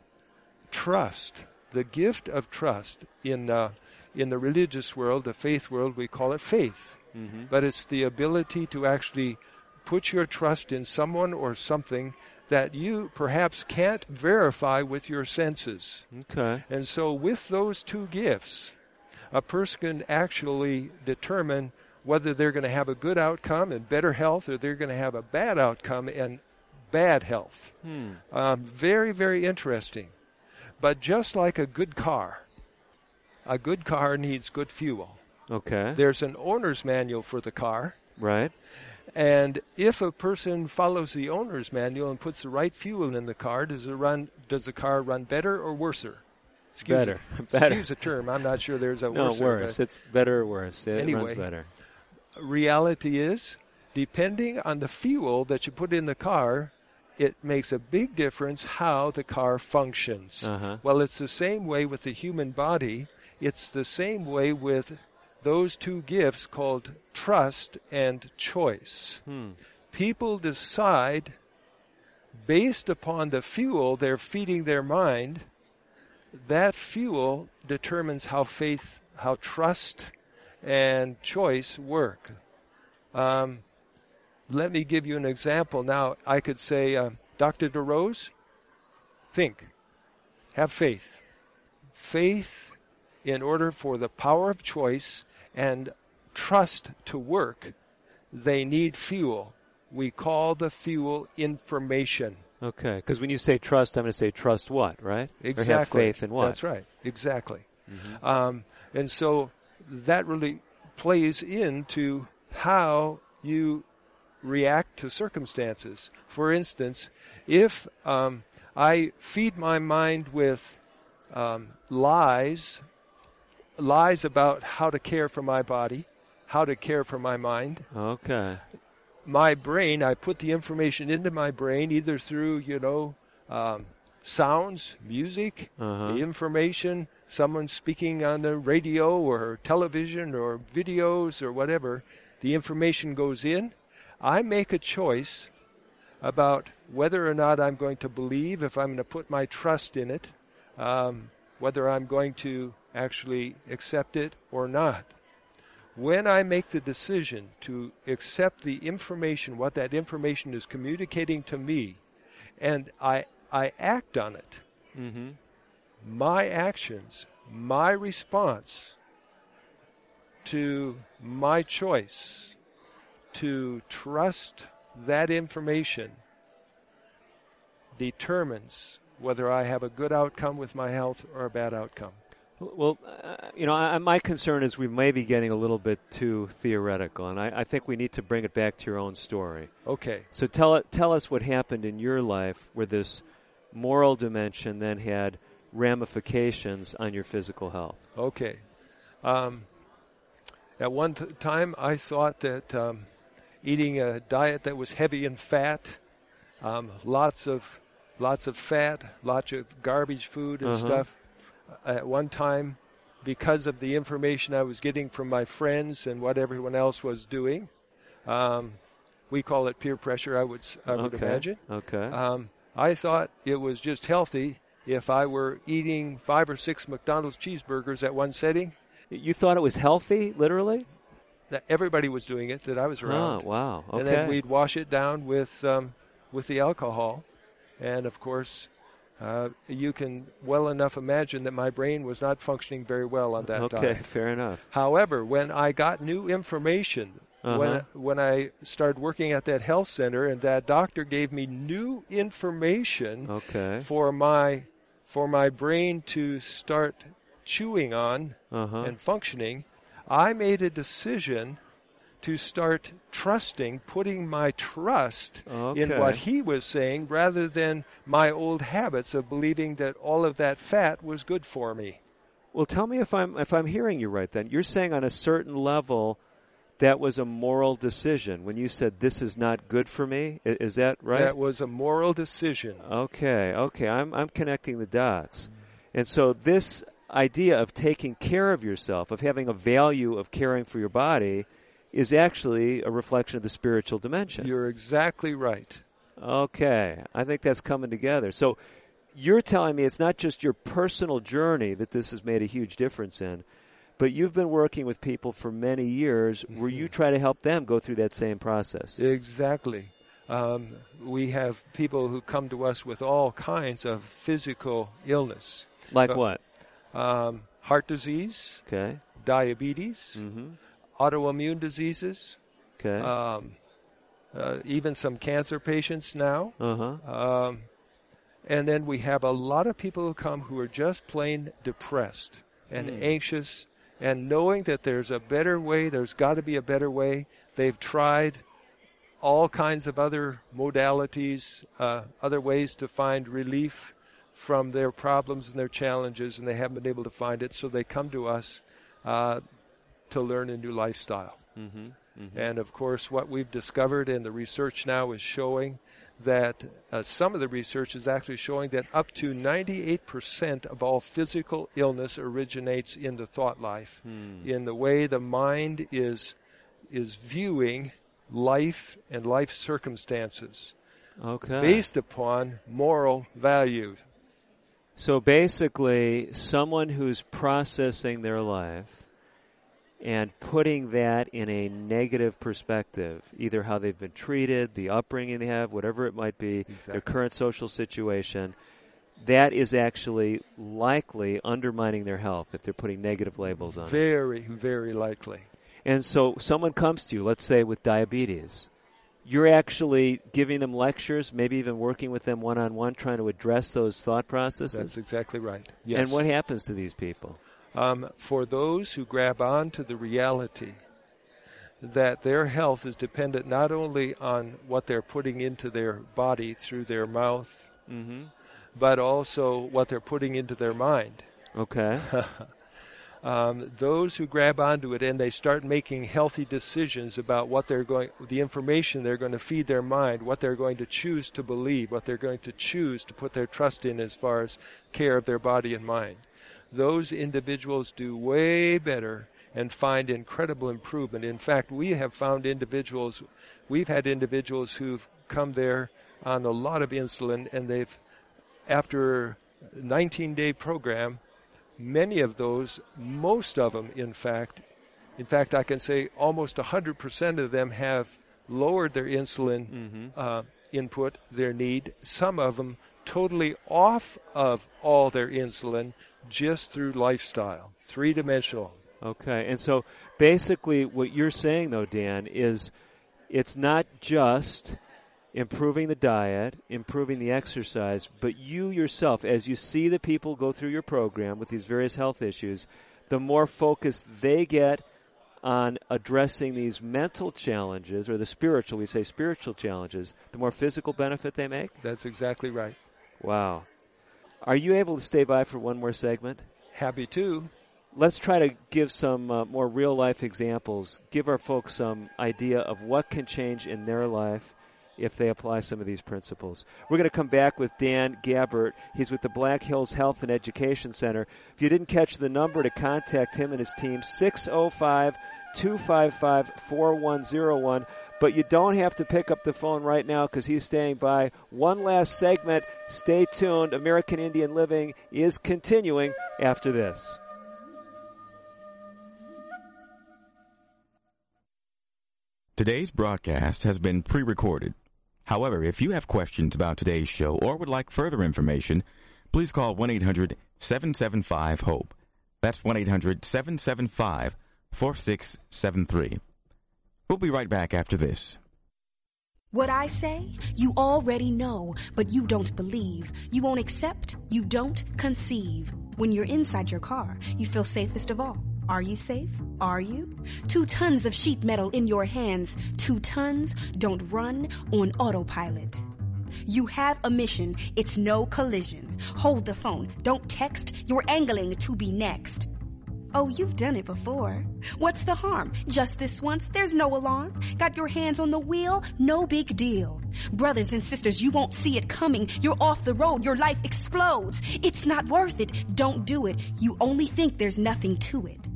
trust. The gift of trust in uh, in the religious world, the faith world, we call it faith, Mm-hmm. but it's the ability to actually put your trust in someone or something that you perhaps can't verify with your senses. Okay. And so, with those two gifts, a person can actually determine whether they're going to have a good outcome and better health or they're going to have a bad outcome and bad health. Hmm. Um, very, very interesting. But just like a good car, a good car needs good fuel. Okay. There's an owner's manual for the car. Right. And if a person follows the owner's manual and puts the right fuel in the car, does it run? Does the car run better or worser? Excuse Better. Me. Better. Excuse the term. I'm not sure there's a no worser, worse. It's better or worse. It Anyway. runs better. reality is, depending on the fuel that you put in the car, it makes a big difference how the car functions. Uh-huh. Well, it's the same way with the human body. It's the same way with those two gifts called trust and choice. Hmm. People decide based upon the fuel they're feeding their mind. That fuel determines how faith, how trust, and choice work. Um, let me give you an example. Now, I could say, uh, Dr. DeRose, think, have faith. Faith, in order for the power of choice and trust to work, they need fuel. We call the fuel information. Okay. Because when you say trust, I'm going to say trust what, right? Exactly. Or have faith in what? That's right. Exactly. Mhm. Um, and so that really plays into how you react to circumstances. For instance, if um, I feed my mind with um, lies, lies about how to care for my body, how to care for my mind, Okay. my brain, I put the information into my brain either through, you know, um, sounds, music, Uh-huh. the information, someone speaking on the radio or television or videos or whatever. The information goes in. I make a choice about whether or not I'm going to believe, if I'm going to put my trust in it, um, whether I'm going to actually accept it or not when I make the decision to accept the information, what that information is communicating to me, and I, I act on it, Mm-hmm. my actions, my response to my choice to trust that information determines whether I have a good outcome with my health or a bad outcome. Well, uh, you know, I, my concern is we may be getting a little bit too theoretical, and I, I, think we need to bring it back to your own story. Okay. So tell tell us what happened in your life where this moral dimension then had ramifications on your physical health. Okay. Um, at one t- time, I thought that um, eating a diet that was heavy in fat, um, lots of lots of fat, lots of garbage food and uh-huh. stuff at one time because of the information I was getting from my friends and what everyone else was doing. Um, we call it peer pressure, I would, I would okay. imagine. Okay. Um, I thought it was just healthy if I were eating five or six McDonald's cheeseburgers at one setting. You thought it was healthy, literally? That everybody was doing it that I was around. Oh, wow. Okay. And then we'd wash it down with um, with the alcohol, and of course, uh, you can well enough imagine that my brain was not functioning very well on that okay, diet. Okay, fair enough. However, when I got new information, uh-huh. when when I started working at that health center, and that doctor gave me new information okay. for my for my brain to start chewing on uh-huh. and functioning, I made a decision to start trusting, putting my trust okay. in what he was saying rather than my old habits of believing that all of that fat was good for me. Well, tell me if I'm if I'm hearing you right then. You're saying on a certain level that was a moral decision when you said this is not good for me. Is that right? That was a moral decision. Okay, okay. I'm I'm connecting the dots. And so this idea of taking care of yourself, of having a value of caring for your body is actually a reflection of the spiritual dimension. You're exactly right. Okay, I think that's coming together. So you're telling me it's not just your personal journey that this has made a huge difference in, but you've been working with people for many years mm-hmm. where you try to help them go through that same process. Exactly. Um, we have people who come to us with all kinds of physical illness. Like uh, what? Um, heart disease. Okay. Diabetes. Mm-hmm autoimmune diseases. Okay. Um, uh, even some cancer patients now. Uh-huh. Um, and then we have a lot of people who come who are just plain depressed and mm. anxious and knowing that there's a better way, there's got to be a better way. They've tried all kinds of other modalities, uh, other ways to find relief from their problems and their challenges, and they haven't been able to find it, so they come to us. Uh, to learn a new lifestyle. Mm-hmm, mm-hmm. And of course, what we've discovered and the research now is showing that uh, some of the research is actually showing that up to 98% of all physical illness originates in the thought life, hmm. in the way the mind is is viewing life and life circumstances okay. based upon moral values. So basically, someone who's processing their life and putting that in a negative perspective, either how they've been treated, the upbringing they have, whatever it might be, exactly. their current social situation, that is actually likely undermining their health if they're putting negative labels on very, it. Very, very likely. And so someone comes to you, let's say with diabetes. You're actually giving them lectures, maybe even working with them one on one, trying to address those thought processes. That's exactly right. Yes. And what happens to these people? um, for those who grab on to the reality that their health is dependent not only on what they're putting into their body through their mouth, mm-hmm. but also what they're putting into their mind. Okay. um, those who grab onto it and they start making healthy decisions about what they're going, the information they're going to feed their mind, what they're going to choose to believe, what they're going to choose to put their trust in as far as care of their body and mind those individuals do way better and find incredible improvement. In fact, we have found individuals, we've had individuals who've come there on a lot of insulin and they've, after a 19 day program, many of those, most of them, in fact, in fact, I can say almost 100% of them have lowered their insulin mm-hmm. uh, input, their need. Some of them totally off of all their insulin just through lifestyle, three dimensional. Okay, and so basically, what you're saying, though, Dan, is it's not just improving the diet, improving the exercise, but you yourself, as you see the people go through your program with these various health issues, the more focused they get on addressing these mental challenges or the spiritual, we say spiritual challenges, the more physical benefit they make? That's exactly right. Wow. Are you able to stay by for one more segment? Happy to. Let's try to give some uh, more real life examples. Give our folks some idea of what can change in their life if they apply some of these principles. We're going to come back with Dan Gabbert. He's with the Black Hills Health and Education Center. If you didn't catch the number to contact him and his team, 605 255 4101. But you don't have to pick up the phone right now because he's staying by. One last segment. Stay tuned. American Indian Living is continuing after this. Today's broadcast has been pre recorded. However, if you have questions about today's show or would like further information, please call 1 800 775 HOPE. That's 1 800 775 4673. We'll be right back after this. What I say, you already know, but you don't believe. You won't accept, you don't conceive. When you're inside your car, you feel safest of all. Are you safe? Are you? Two tons of sheet metal in your hands. Two tons don't run on autopilot. You have a mission. It's no collision. Hold the phone. Don't text. You're angling to be next. Oh, you've done it before. What's the harm? Just this once, there's no alarm. Got your hands on the wheel? No big deal. Brothers and sisters, you won't see it coming. You're off the road. Your life explodes. It's not worth it. Don't do it. You only think there's nothing to it.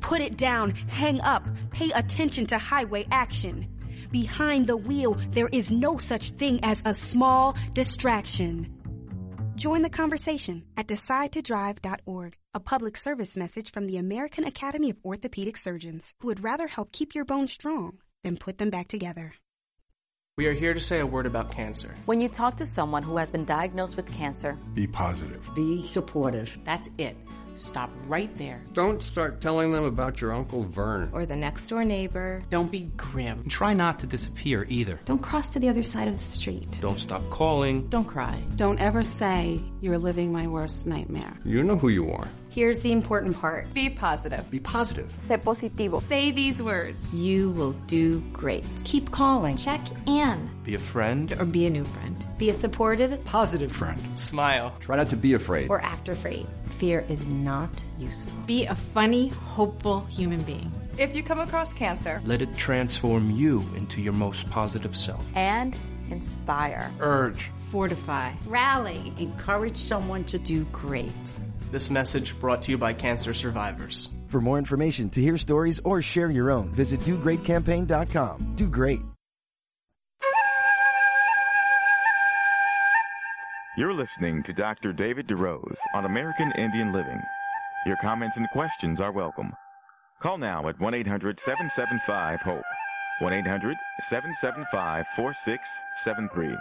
Put it down, hang up, pay attention to highway action. Behind the wheel, there is no such thing as a small distraction. Join the conversation at decidetodrive.org, a public service message from the American Academy of Orthopedic Surgeons, who would rather help keep your bones strong than put them back together. We are here to say a word about cancer. When you talk to someone who has been diagnosed with cancer, be positive, be supportive. That's it. Stop right there. Don't start telling them about your Uncle Vern. Or the next door neighbor. Don't be grim. And try not to disappear either. Don't cross to the other side of the street. Don't stop calling. Don't cry. Don't ever say you're living my worst nightmare. You know who you are. Here's the important part. Be positive. Be positive. Sé positivo. Say these words. You will do great. Keep calling. Check in. Be a friend. Or be a new friend. Be a supportive, positive friend. Smile. Try not to be afraid. Or act afraid. Fear is not useful. Be a funny, hopeful human being. If you come across cancer, let it transform you into your most positive self. And inspire. Urge. Fortify. Rally. Encourage someone to do great. This message brought to you by cancer survivors. For more information, to hear stories, or share your own, visit DoGreatCampaign.com. Do great. You're listening to Dr. David DeRose on American Indian Living. Your comments and questions are welcome. Call now at 1 800 775 HOPE. 1 800 775 4673.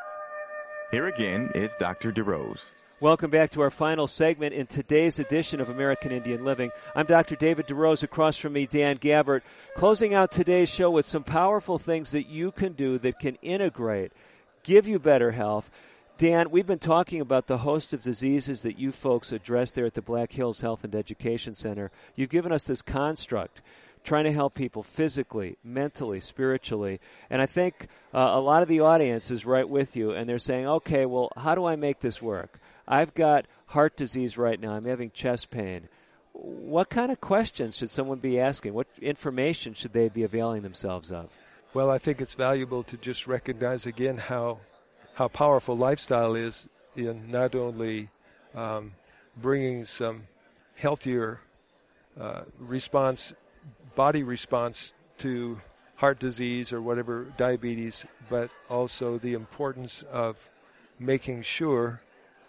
Here again is Dr. DeRose. Welcome back to our final segment in today's edition of American Indian Living. I'm Dr. David DeRose. Across from me, Dan Gabbert. Closing out today's show with some powerful things that you can do that can integrate, give you better health. Dan, we've been talking about the host of diseases that you folks address there at the Black Hills Health and Education Center. You've given us this construct trying to help people physically, mentally, spiritually. And I think uh, a lot of the audience is right with you, and they're saying, okay, well, how do I make this work? I've got heart disease right now. I'm having chest pain. What kind of questions should someone be asking? What information should they be availing themselves of? Well, I think it's valuable to just recognize again how how powerful lifestyle is in not only um, bringing some healthier uh, response, body response to heart disease or whatever diabetes, but also the importance of making sure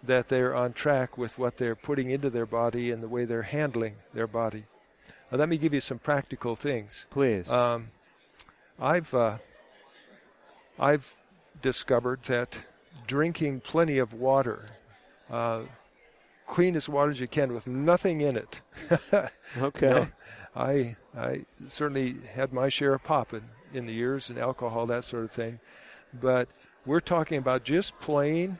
that they're on track with what they're putting into their body and the way they're handling their body. Now, let me give you some practical things. Please. Um, I've uh, I've discovered that drinking plenty of water, uh, clean as water as you can with nothing in it. okay. You know, I I certainly had my share of popping in the years and alcohol that sort of thing, but We're talking about just plain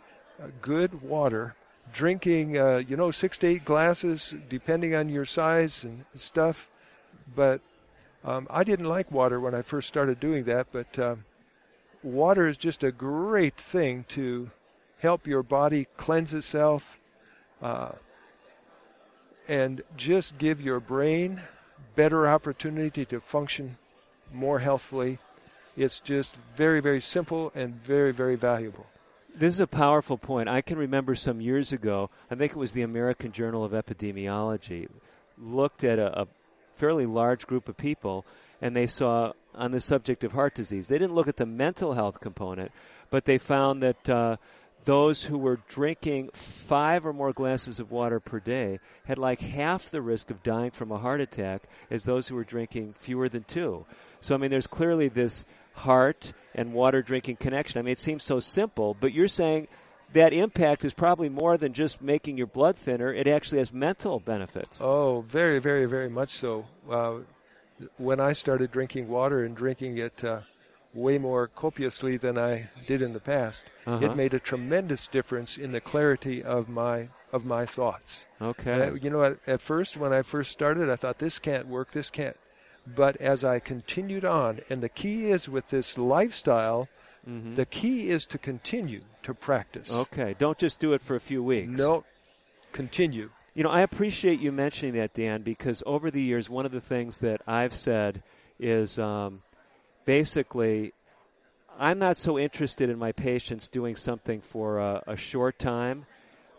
good water, drinking, uh, you know, six to eight glasses, depending on your size and stuff. But um, I didn't like water when I first started doing that, but um, water is just a great thing to help your body cleanse itself uh, and just give your brain better opportunity to function more healthfully. It's just very, very simple and very, very valuable. This is a powerful point. I can remember some years ago, I think it was the American Journal of Epidemiology, looked at a, a fairly large group of people and they saw on the subject of heart disease. They didn't look at the mental health component, but they found that uh, those who were drinking five or more glasses of water per day had like half the risk of dying from a heart attack as those who were drinking fewer than two. So, I mean, there's clearly this heart and water drinking connection. I mean, it seems so simple, but you're saying that impact is probably more than just making your blood thinner. It actually has mental benefits. Oh, very, very, very much so. Uh, when I started drinking water and drinking it uh, way more copiously than I did in the past, Uh-huh. it made a tremendous difference in the clarity of my of my thoughts. Okay. Uh, you know, at, at first, when I first started, I thought this can't work, this can't. But as I continued on, and the key is with this lifestyle, Mhm. the key is to continue to practice. Okay, don't just do it for a few weeks. No, continue. You know, I appreciate you mentioning that, Dan, because over the years, one of the things that I've said is um, basically, I'm not so interested in my patients doing something for a, a short time.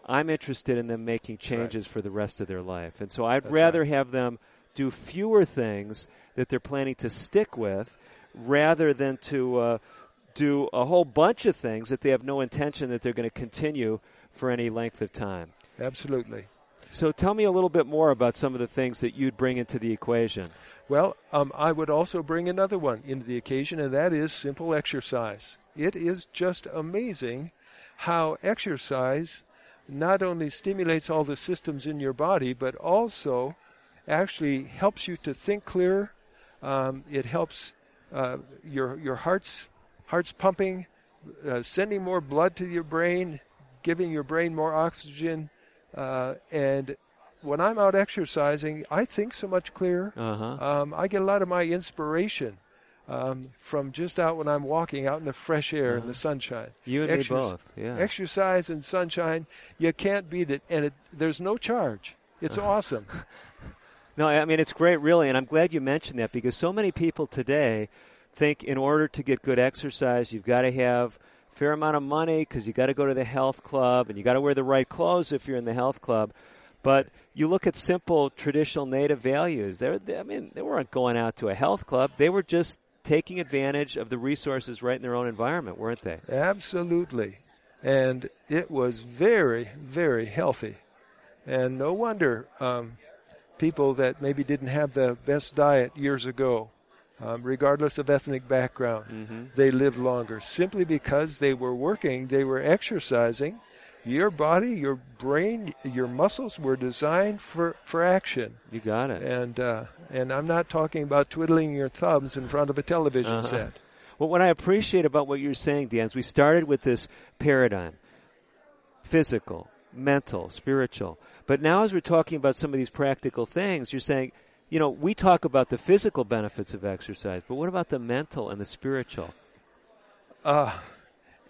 I'm interested in them making changes for the rest of their life. And so I'd That's rather have them do fewer things that they're planning to stick with rather than to uh, do a whole bunch of things that they have no intention that they're going to continue for any length of time. Absolutely. So tell me a little bit more about some of the things that you'd bring into the equation. Well, um, I would also bring another one into the occasion, and that is simple exercise. It is just amazing how exercise not only stimulates all the systems in your body, but also actually helps you to think clearer. Um, it helps uh, your your heart's heart's pumping, uh, sending more blood to your brain, giving your brain more oxygen, uh, and when I'm out exercising, I think so much clearer. Uh-huh. Um, I get a lot of my inspiration um, from just out when I'm walking out in the fresh air and Uh-huh. the sunshine. You and me both, yeah. Exercise and sunshine, you can't beat it, and it, there's no charge. It's Uh-huh. awesome. No, I mean, it's great, really, and I'm glad you mentioned that because so many people today think in order to get good exercise, you've got to have a fair amount of money because you got to go to the health club and you got to wear the right clothes if you're in the health club. But you look at simple traditional native values. They're, they, I mean, they weren't going out to a health club. They were just taking advantage of the resources right in their own environment, weren't they? Absolutely. And it was very, very healthy. And no wonder um, people that maybe didn't have the best diet years ago, um, regardless of ethnic background, Mm-hmm. they lived longer simply because they were working, they were exercising. Your body, your brain, your muscles were designed for, for action. You got it. And uh, and I'm not talking about twiddling your thumbs in front of a television Uh-huh. set. Well, what I appreciate about what you're saying, Dan, is we started with this paradigm physical, mental, spiritual. But now, as we're talking about some of these practical things, you're saying, you know, we talk about the physical benefits of exercise, but what about the mental and the spiritual? Uh,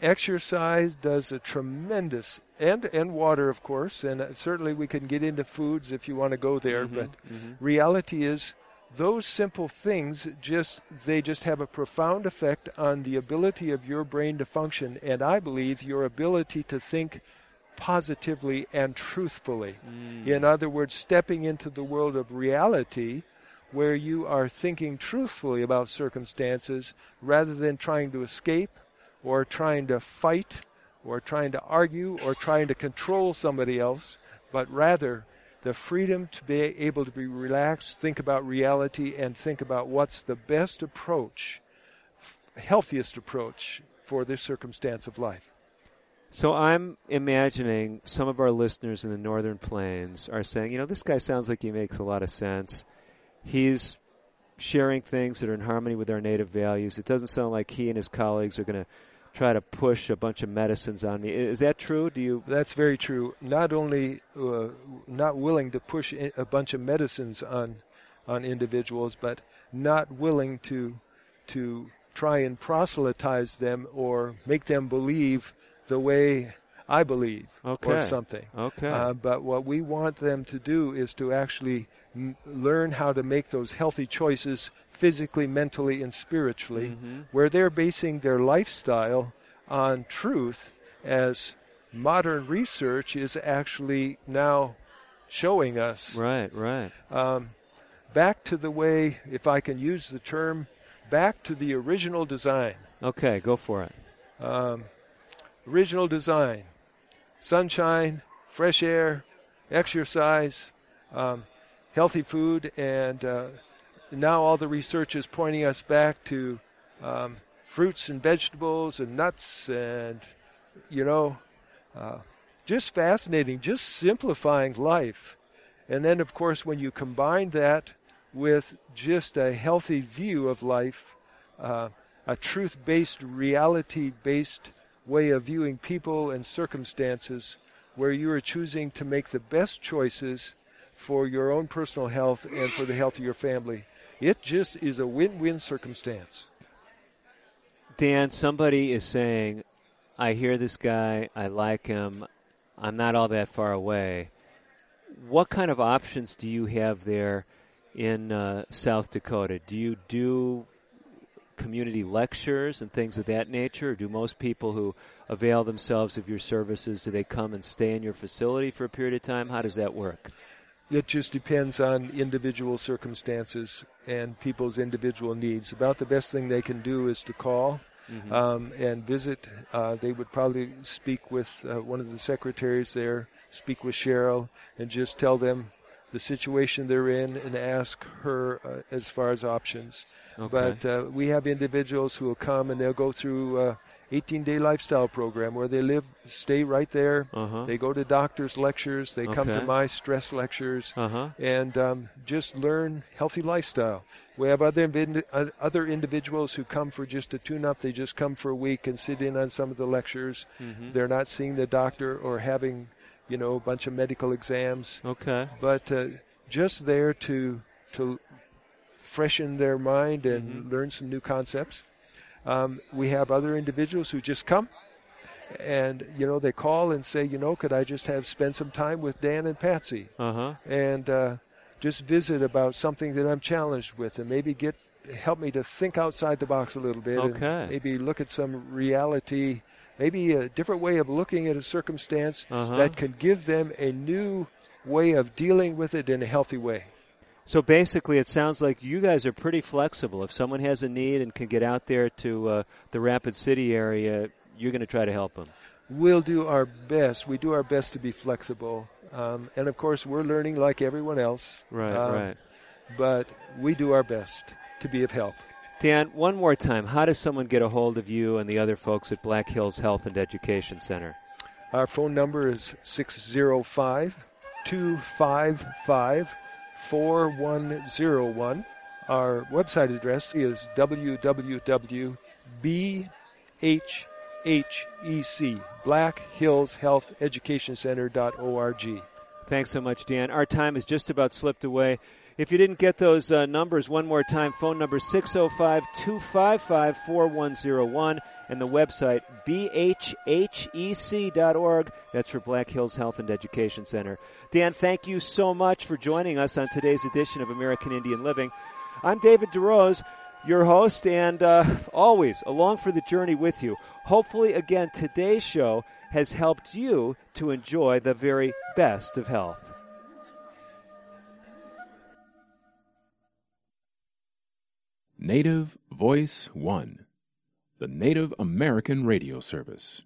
exercise does a tremendous and and water of course and uh, certainly we can get into foods if you want to go there Mhm, but mhm. reality is those simple things just they just have a profound effect on the ability of your brain to function and i believe your ability to think positively and truthfully Mm. in other words stepping into the world of reality where you are thinking truthfully about circumstances rather than trying to escape or trying to fight or trying to argue or trying to control somebody else, but rather the freedom to be able to be relaxed, think about reality, and think about what's the best approach, healthiest approach for this circumstance of life. So I'm imagining some of our listeners in the Northern Plains are saying, you know, this guy sounds like he makes a lot of sense. He's sharing things that are in harmony with our native values. It doesn't sound like he and his colleagues are going to try to push a bunch of medicines on me. Is that true? Do you? That's very true. Not only uh, not willing to push a bunch of medicines on on individuals, but not willing to to try and proselytize them or make them believe the way I believe okay. or something. Okay. Uh, but what we want them to do is to actually m- learn how to make those healthy choices physically, mentally, and spiritually, mm-hmm. where they're basing their lifestyle on truth as modern research is actually now showing us. Right, right. Um, back to the way, if I can use the term, back to the original design. Okay, go for it. Um, original design sunshine, fresh air, exercise, um, healthy food, and uh, now all the research is pointing us back to um, fruits and vegetables and nuts and, you know, uh, just fascinating, just simplifying life. And then, of course, when you combine that with just a healthy view of life, uh, a truth based, reality based way of viewing people and circumstances, where you are choosing to make the best choices for your own personal health and for the health of your family. It just is a win win circumstance. Dan, somebody is saying, I hear this guy, I like him, I'm not all that far away. What kind of options do you have there in uh, South Dakota? Do you do community lectures and things of that nature? Or do most people who avail themselves of your services, do they come and stay in your facility for a period of time? How does that work? It just depends on individual circumstances and people's individual needs. About the best thing they can do is to call mm-hmm. um, and visit. Uh, they would probably speak with uh, one of the secretaries there, speak with Cheryl, and just tell them the situation they're in and ask her uh, as far as options. Okay. But uh, we have individuals who will come and they'll go through a 18 day lifestyle program where they live, stay right there. Uh-huh. They go to doctors' lectures. They come to my stress lectures Uh-huh. and um, just learn healthy lifestyle. We have other uh, other individuals who come for just a tune-up. They just come for a week and sit in on some of the lectures. Mhm. They're not seeing the doctor or having, you know, a bunch of medical exams. Okay. But uh, just there to to freshen their mind and Mm-hmm. learn some new concepts. Um, we have other individuals who just come and you know they call and say, you know, could I just have spend some time with Dan and Patsy? Uh huh. and uh, just visit about something that I'm challenged with, and maybe get help me to think outside the box a little bit. and Okay. maybe look at some reality, maybe a different way of looking at a circumstance Uh-huh. that can give them a new way of dealing with it in a healthy way. So basically, it sounds like you guys are pretty flexible. If someone has a need and can get out there to uh, the Rapid City area, you're going to try to help them. We'll do our best. We do our best to be flexible. Um, and of course, we're learning like everyone else. Right, Um, right. But we do our best to be of help. Dan, one more time, how does someone get a hold of you and the other folks at Black Hills Health and Education Center? Our phone number is 605 255 4101. Our website address is www.bhhec, Black Hills Health Education Center.org. Thanks so much, Dan. Our time has just about slipped away. If you didn't get those uh, numbers one more time, phone number 605 255 4101 and the website bhhec.org. That's for Black Hills Health and Education Center. Dan, thank you so much for joining us on today's edition of American Indian Living. I'm David DeRose, your host, and uh, always along for the journey with you. Hopefully, again, today's show has helped you to enjoy the very best of health. Native Voice One, the Native American Radio Service.